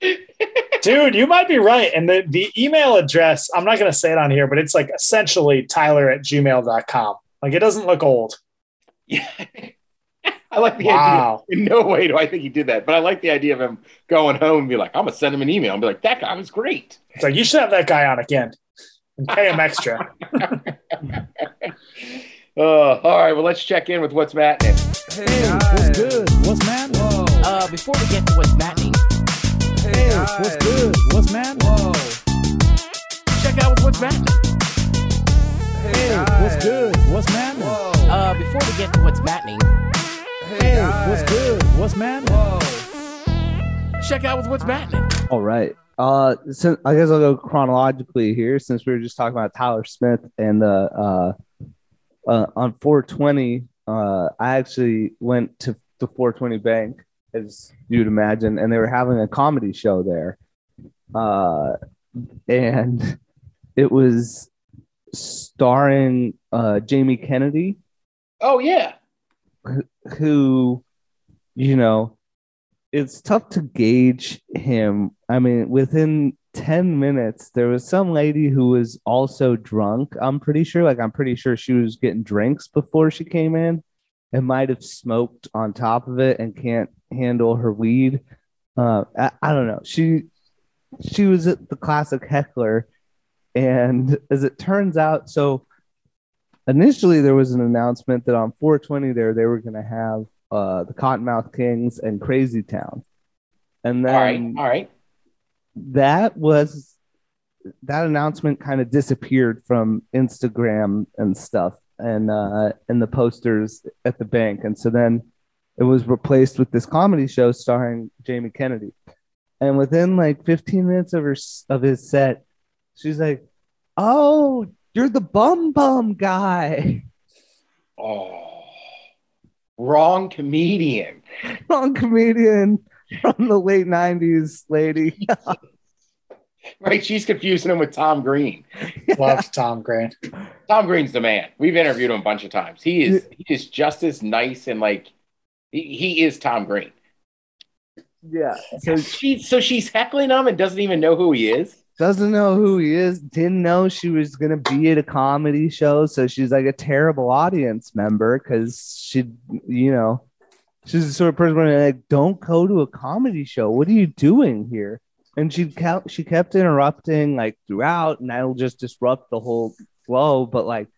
Dude, you might be right. And the, the email address, I'm not going to say it on here, but it's like essentially tyler at gmail.com. Like it doesn't look old. yeah. I like the Wow. idea. In no way do I think he did that, but I like the idea of him going home and be like, I'm gonna send him an email and be like, that guy was great. It's like you should have that guy on again and pay him extra. Uh, all right, well, let's check in with what's mattening. Hey, what's good? What's man? Whoa. Uh, before we get to what's mattening, Hey, what's good? What's man? Whoa. check out what's mattening. Hey, what's good? What's man? Whoa. Uh, before we get to what's mattening, Hey, what's good? What's man? Whoa. check out what's mattening. All right. Uh, since I guess I'll go chronologically here, since we were just talking about Tyler Smith and the uh, uh, on 420. Uh, I actually went to the 420 Bank, as you'd imagine, and they were having a comedy show there. Uh, and it was starring uh, Jamie Kennedy, Oh yeah, who you know, it's tough to gauge him. I mean, within 10 minutes, there was some lady who was also drunk. I'm pretty sure, like, I'm pretty sure she was getting drinks before she came in and might have smoked on top of it and can't handle her weed. Uh, I, I don't know. She she was the classic heckler, and as it turns out, so initially there was an announcement that on 420 there they were going to have uh, the Kottonmouth Kings and Crazy Town, and then all right, all right. that was that announcement kind of disappeared from Instagram and stuff and uh and the posters at the bank. And so then it was replaced with this comedy show starring Jamie Kennedy. And within like 15 minutes of her of his set she's like oh you're the bum bum guy Oh, wrong comedian. wrong comedian from the late 90s lady Right? She's confusing him with Tom Green. Loves Tom Green. Tom Green's the man. We've interviewed him a bunch of times. He is he is just as nice and like he, he is Tom Green. yeah So she so she's heckling him and doesn't even know who he is. Doesn't know who he is didn't know she was gonna be at a comedy show so she's like a terrible audience member because she you know she's the sort of person where like don't go to a comedy show. What are you doing here? And she kept she kept interrupting like throughout and that'll just disrupt the whole flow but like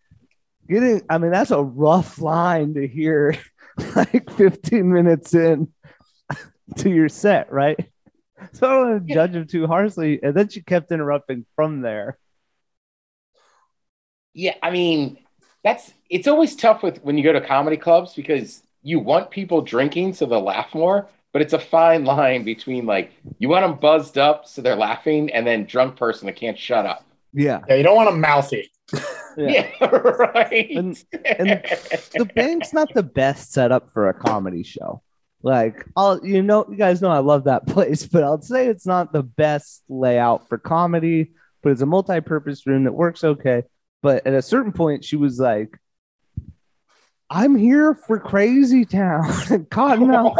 getting i mean that's a rough line to hear like 15 minutes in to your set right so I don't want to judge him too harshly. And then she kept interrupting from there. Yeah, I mean, that's it's always tough with when you go to comedy clubs because you want people drinking so they'll laugh more, but it's a fine line between like you want them buzzed up so they're laughing and then drunk person that can't shut up. Yeah. Yeah, you don't want him mouthy. Yeah. Yeah, right. And- and The bank's not the best setup for a comedy show. Like, I'll, you know, you guys know I love that place, but I'll say it's not the best layout for comedy, but it's a multi purpose room that works okay. But at a certain point, she was like, I'm here for Crazy Town and Kottonmouth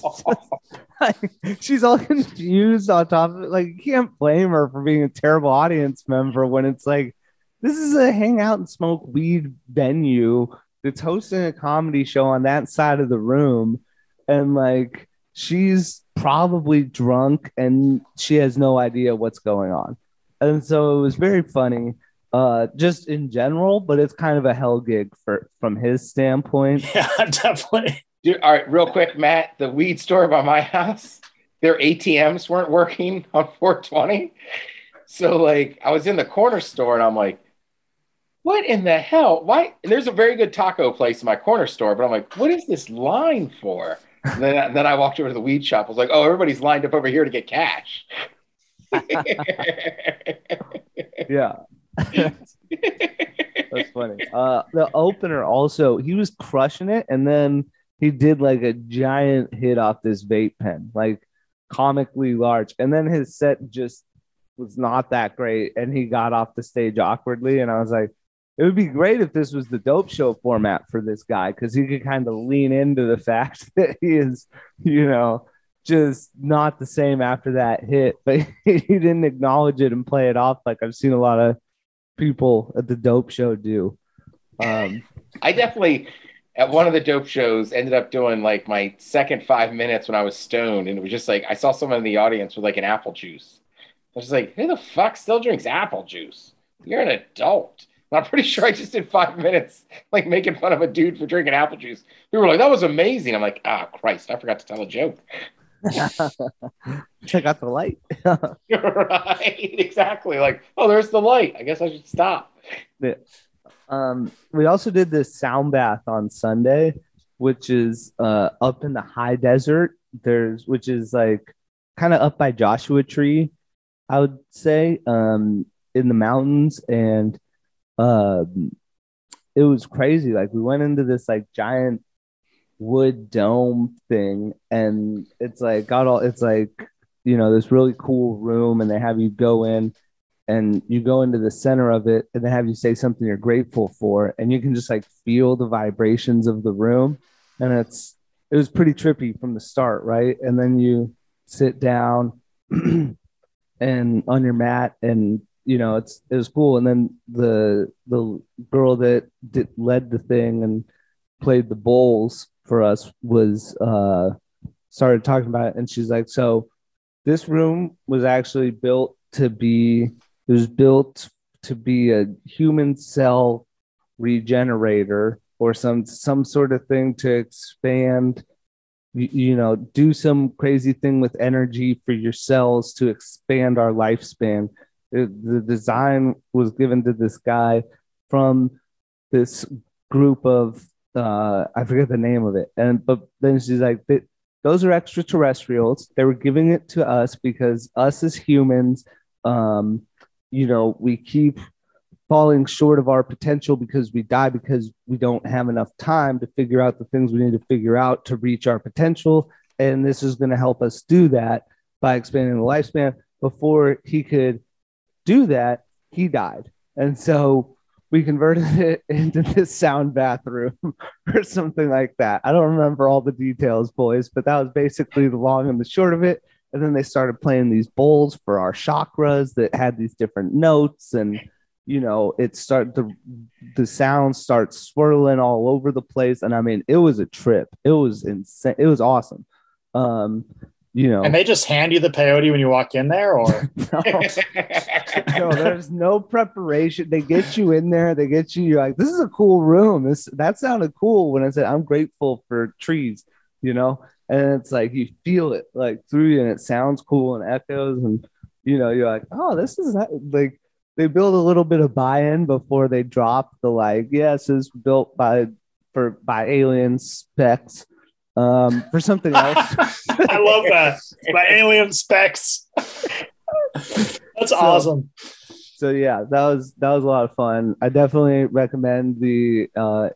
Like, she's all confused on top of it. Like, you can't blame her for being a terrible audience member when it's like, this is a hang out and smoke weed venue that's hosting a comedy show on that side of the room. And like, she's probably drunk and she has no idea what's going on. And so it was very funny, uh, just in general, but it's kind of a hell gig for from his standpoint. Yeah, definitely. Dude, all right, real quick, Matt, the weed store by my house, their ATMs weren't working on 420. So like I was in the corner store and I'm like, what in the hell? Why? And there's a very good taco place in my corner store, but I'm like, what is this line for? And then, and then I walked over to the weed shop. I was like, oh, everybody's lined up over here to get cash. Yeah. That's funny. Uh, the opener also, he was crushing it, and then he did like a giant hit off this vape pen, like comically large, and then his set just was not that great, and he got off the stage awkwardly, and I was like, it would be great if this was the dope show format for this guy because he could kind of lean into the fact that he is, you know, just not the same after that hit, but he didn't acknowledge it and play it off like I've seen a lot of people at the dope show do. Um, I definitely at one of the dope shows ended up doing like my second five minutes when I was stoned, and it was just like I saw someone in the audience with like an apple juice. I was just like, who the fuck still drinks apple juice? You're an adult. I'm pretty sure I just did five minutes like making fun of a dude for drinking apple juice. People were like, that was amazing. I'm like, ah, Christ, I forgot to tell a joke. check out the light. right, exactly. Like, oh, there's the light. I guess I should stop. um, we also did this sound bath on Sunday, which is uh, up in the high desert. There's which is like kind of up by Joshua Tree, I would say, um, in the mountains, and um, it was crazy. Like we went into this like giant wood dome thing, and it's like got all. It's like you know this really cool room, and they have you go in and you go into the center of it and they have you say something you're grateful for and you can just like feel the vibrations of the room and it's it was pretty trippy from the start right and then you sit down and on your mat and you know it's it was cool. And then the the girl that did, led the thing and played the bowls for us was uh started talking about it. And she's like so this room was actually built to be it was built to be a human cell regenerator or some some sort of thing to expand you, you know do some crazy thing with energy for your cells to expand our lifespan It- the design was given to this guy from this group of uh i forget the name of it. And but then she's like those are extraterrestrials. They were giving it to us because us as humans um you know we keep falling short of our potential because we die because we don't have enough time to figure out the things we need to figure out to reach our potential. And this is going to help us do that by expanding the lifespan before he could do that he died. And so we converted it into this sound bathroom or something like that. I don't remember all the details boys but that was basically the long and the short of it. And then they started playing these bowls for our chakras that had these different notes. And you know it start the the sound starts swirling all over the place. And i mean it was a trip. It was insane. It was awesome. Um you know And they just hand you the peyote when you walk in there, or no, no, there's no preparation. They get you in there. They get you. You're like, this is a cool room. This that sounded cool when I said I'm grateful for trees. You know, and it's like you feel it like through you, and it sounds cool and echoes, and you know, you're like, oh, this is not, like they build a little bit of buy-in before they drop the like, yes, it's built by for by alien specs. Um, for something else. I love that. My alien specs. That's awesome. so yeah, that was that was a lot of fun. I definitely recommend the uh,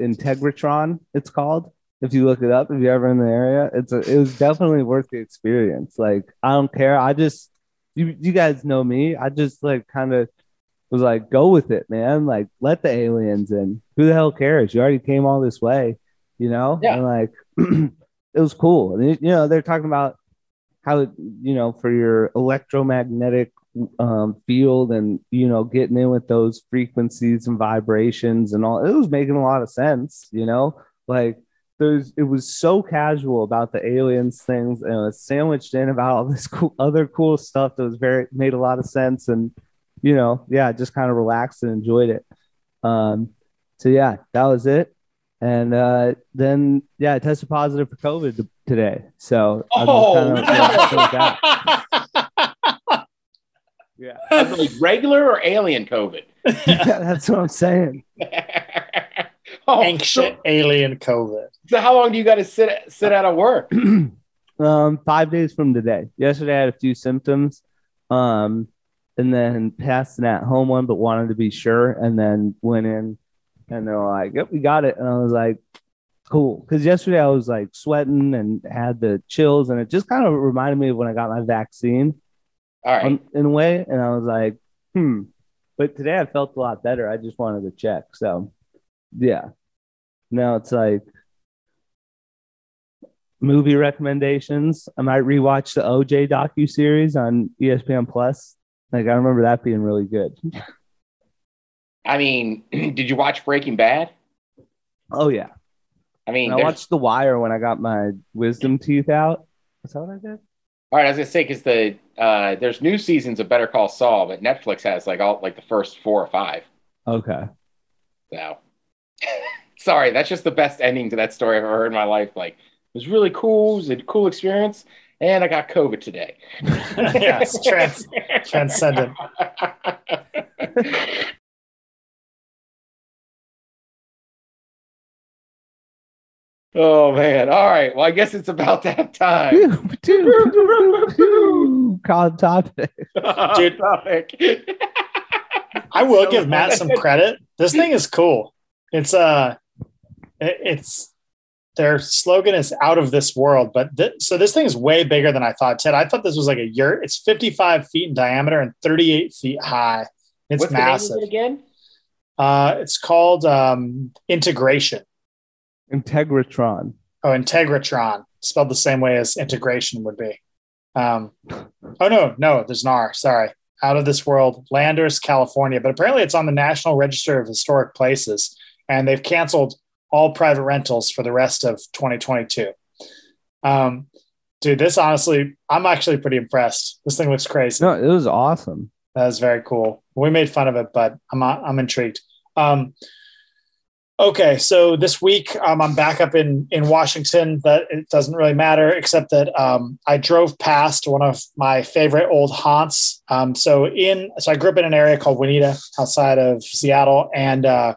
Integratron. It's called. If you look it up, if you're ever in the area, it's a, it was definitely worth the experience. Like I don't care. I just you you guys know me. I just like kind of was like go with it, man. Like let the aliens in. Who the hell cares? You already came all this way, you know. Yeah. And like it was cool. And you know they're talking about how you know for your electromagnetic um, field and you know getting in with those frequencies and vibrations and all it was making a lot of sense you know like there's it was so casual about the aliens things and it was sandwiched in about all this cool other cool stuff that was very made a lot of sense and you know yeah just kind of relaxed and enjoyed it um so yeah that was it and uh then yeah i tested positive for covid today so I'm Oh, kind of relaxed with that. yeah like regular or alien COVID? yeah, that's what I'm saying. oh, Ancient alien COVID. So, so how long do you got to sit sit out of work? um, five days from today. Yesterday I had a few symptoms, um, and then passed an at-home one, but wanted to be sure, and then went in, and they're like, "Yep, we got it," and I was like, "Cool," because yesterday I was like sweating and had the chills, and it just kind of reminded me of when I got my vaccine All right. um, in a way, and I was like, "Hmm." But today I felt a lot better. I just wanted to check, so yeah. Now it's like movie recommendations. I might rewatch the OJ docu series on ESPN Plus. Like I remember that being really good. I mean, did you watch Breaking Bad? Oh yeah, I mean, and I watched The Wire when I got my wisdom teeth out. Is that what I did? all right. I was gonna say because the uh, there's new seasons of Better Call Saul, but Netflix has like all like the first four or five. Okay. So, sorry, that's just the best ending to that story I've ever heard in my life. Like, it was really cool. It was a cool experience, and I got COVID today. yes, trans- transcendent. Oh man! All right. Well, I guess it's about that time. Called topic. Dude. Topic. I will give Matt some credit. This thing is cool. It's uh, it- it's their slogan is out of this world. But th- so this thing is way bigger than I thought. Ted, I thought this was like a yurt. It's 55 feet in diameter and 38 feet high. It's What's massive. the name of it again? Uh, it's called um, integration. Integratron. Oh, Integratron, spelled the same way as integration would be. Um, oh no, no, there's an R. Sorry, out of this world, Landers, California. But apparently, it's on the National Register of Historic Places, and they've canceled all private rentals for the rest of 2022. Um, dude, this honestly, I'm actually pretty impressed. This thing looks crazy. No, it was awesome. That was very cool. We made fun of it, but I'm I'm intrigued. Um, okay, so this week um, I'm back up in in Washington. That it doesn't really matter, except that um, I drove past one of my favorite old haunts. Um, so in so I grew up in an area called Juanita, outside of Seattle, and uh,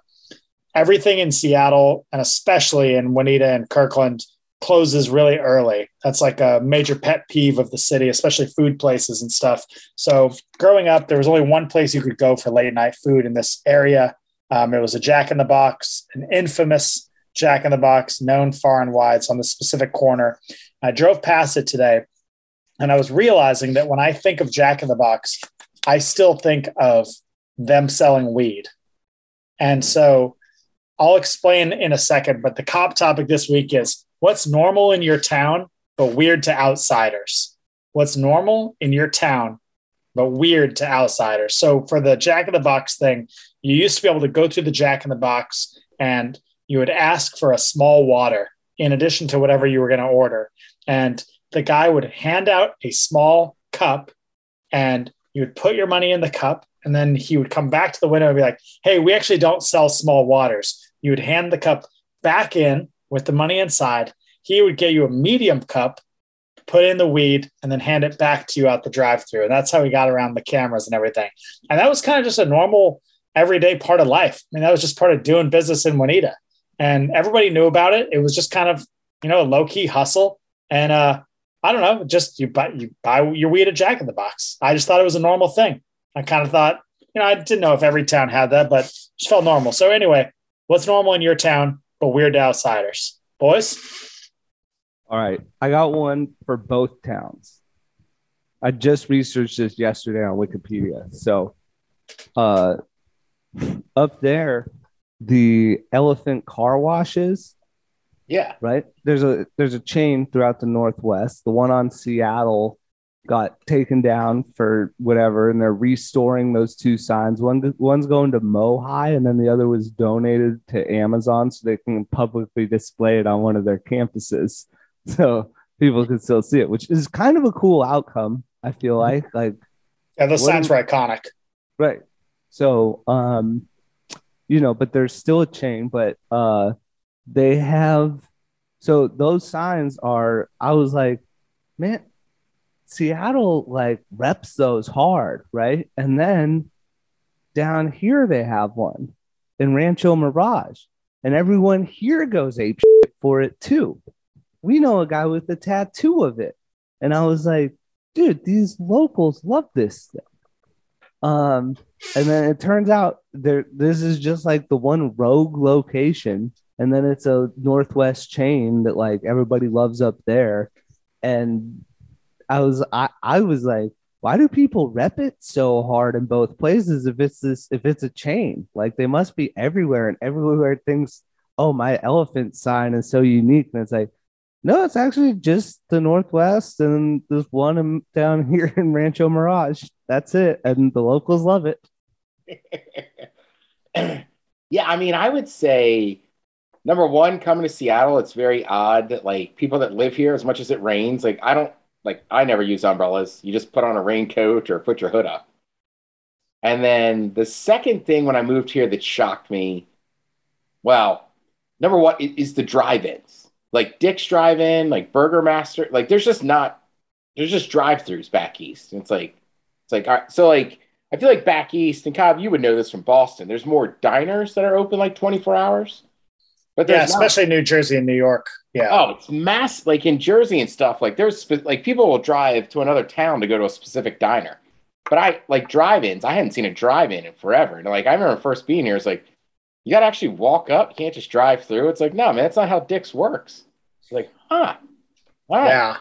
everything in Seattle, and especially in Juanita and Kirkland, closes really early. That's like a major pet peeve of the city, especially food places and stuff. So growing up, there was only one place you could go for late night food in this area. Um, it was a Jack in the Box, an infamous Jack in the Box, known far and wide. It's on the specific corner. I drove past it today, and I was realizing that when I think of Jack in the Box, I still think of them selling weed. And so I'll explain in a second, but the cop topic this week is what's normal in your town, but weird to outsiders. What's normal in your town, but weird to outsiders. So for the Jack in the Box thing, you used to be able to go through the Jack in the Box and you would ask for a small water in addition to whatever you were going to order. And the guy would hand out a small cup and you would put your money in the cup. And then he would come back to the window and be like, Hey, we actually don't sell small waters. You would hand the cup back in with the money inside. He would get you a medium cup, put in the weed, and then hand it back to you out the drive through. And that's how we got around the cameras and everything. And that was kind of just a normal, everyday part of life. I mean, that was just part of doing business in Juanita. And everybody knew about it. It was just kind of, you know, a low key hustle. And uh, I don't know, just you buy you buy your weed at Jack in the Box. I just thought it was a normal thing. I kind of thought, you know, I didn't know if every town had that, but just felt normal. So anyway, what's normal in your town, but weird to outsiders? Boys? All right. I got one for both towns. I just researched this yesterday on Wikipedia. So uh up there, the elephant car washes, Yeah. right? There's a there's a chain throughout the northwest. The one on Seattle got taken down for whatever, and they're restoring those two signs. One one's going to MOHAI, and then the other was donated to Amazon so they can publicly display it on one of their campuses, so people can still see it, which is kind of a cool outcome. I feel like, like Yeah, those signs were iconic. Right. So, um, you know, but there's still a chain, but uh, they have. So those signs are. I was like, man, Seattle like reps those hard, right? And then down here they have one in Rancho Mirage, and everyone here goes ape for it too. We know a guy with a tattoo of it, and I was like, dude, these locals love this thing. Um, and then it turns out there this is just like the one rogue location, and then it's a Northwest chain that like everybody loves up there. And I was I, I was like, why do people rep it so hard in both places if it's this if it's a chain? Like they must be everywhere and everywhere things, oh my elephant sign is so unique. And it's like, no, it's actually just the Northwest and there's one down here in Rancho Mirage. That's it. And the locals love it. yeah, I mean, I would say number one, coming to Seattle, it's very odd that like people that live here, as much as it rains, like I don't like I never use umbrellas. You just put on a raincoat or put your hood up. And then the second thing when I moved here that shocked me, well, number one is the drive-ins. Like Dick's Drive-In, like Burgermaster, like there's just not there's just drive-throughs back east. It's like it's like all right, so like I feel like back east, and Cobb, you would know this from Boston. There's more diners that are open like 24 hours. But Yeah, there's not- especially New Jersey and New York. Yeah. Oh, it's mass like in Jersey and stuff. Like there's spe- like people will drive to another town to go to a specific diner. But I like drive-ins. I hadn't seen a drive-in in forever. And like I remember first being here, it's like you got to actually walk up. You can't just drive through. It's like no, man, that's not how Dick's works. It's like, huh? Right. Yeah.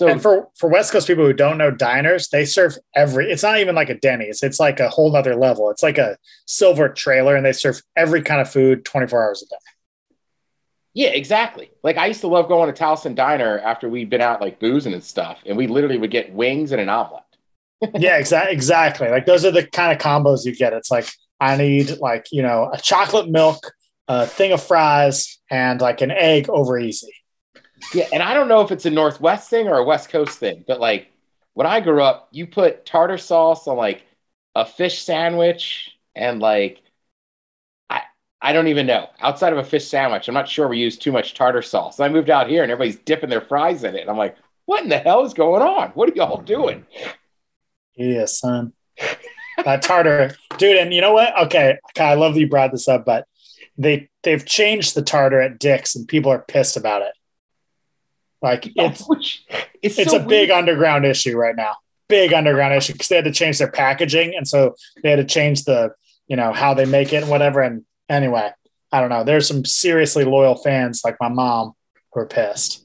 So and for for West Coast people who don't know diners, they serve every. It's not even like a Denny's. It's like a whole nother level. It's like a silver trailer, and they serve every kind of food twenty four hours a day. yeah, exactly. Like I used to love going to Towson Diner after we'd been out like boozing and stuff, and we literally would get wings and an omelet. yeah, exactly. Exactly. Like those are the kind of combos you get. It's like I need like you know a chocolate milk, a thing of fries, and like an egg over easy. Yeah, and I don't know if it's a Northwest thing or a West Coast thing, but like when I grew up, you put tartar sauce on like a fish sandwich and like I I don't even know. Outside of a fish sandwich, I'm not sure we use too much tartar sauce. I moved out here and everybody's dipping their fries in it. And I'm like, what in the hell is going on? What are y'all doing? Yeah, son. that tartar, dude. And you know what? Okay, I love that you brought this up, but they they've changed the tartar at Dick's, and people are pissed about it. Like it's it's, it's so a big underground issue right now. Big underground issue because they had to change their packaging, and so they had to change the you know how they make it and whatever. And anyway, I don't know. There's some seriously loyal fans like my mom who are pissed.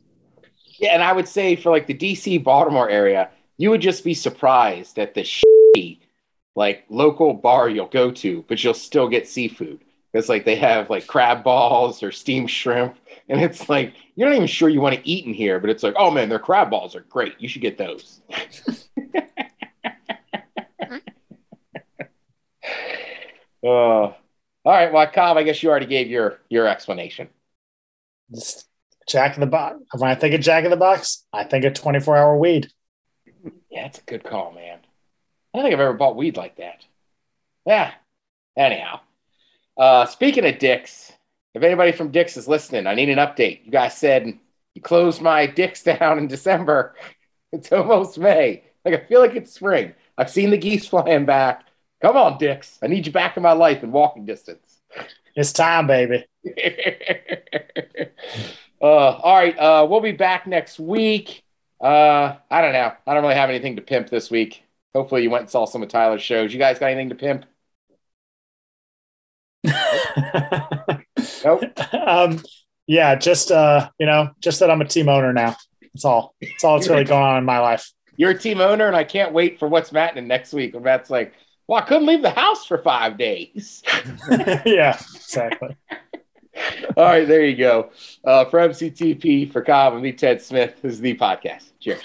Yeah, and I would say for like the DC Baltimore area, you would just be surprised at the shitty like local bar you'll go to, but you'll still get seafood. It's like they have like crab balls or steamed shrimp, and it's like you're not even sure you want to eat in here, but it's like, oh man, their crab balls are great. You should get those. uh, all right, well, Cobb, I guess you already gave your your explanation. Just Jack in the Box. When I think of Jack in the Box, I think of 24 hour weed. Yeah, it's a good call, man. I don't think I've ever bought weed like that. Yeah. Anyhow, uh, speaking of dicks, if anybody from Dicks is listening, I need an update. You guys said you closed my dicks down in December. It's almost May. Like I feel like it's spring. I've seen the geese flying back. Come on, Dicks. I need you back in my life in walking distance. It's time, baby. uh, all right. Uh, we'll be back next week. Uh, I don't know. I don't really have anything to pimp this week. Hopefully, you went and saw some of Tyler's shows. You guys got anything to pimp? Nope. um, yeah, just uh, you know, just that I'm a team owner now. That's all. That's all that's really going on in my life. You're a team owner, and I can't wait for what's Matt next week. When Matt's like, "Well, I couldn't leave the house for five days." yeah, exactly. all right, there you go. Uh, for MCTP, for Cobb, and me, Ted Smith. This is the podcast. Cheers.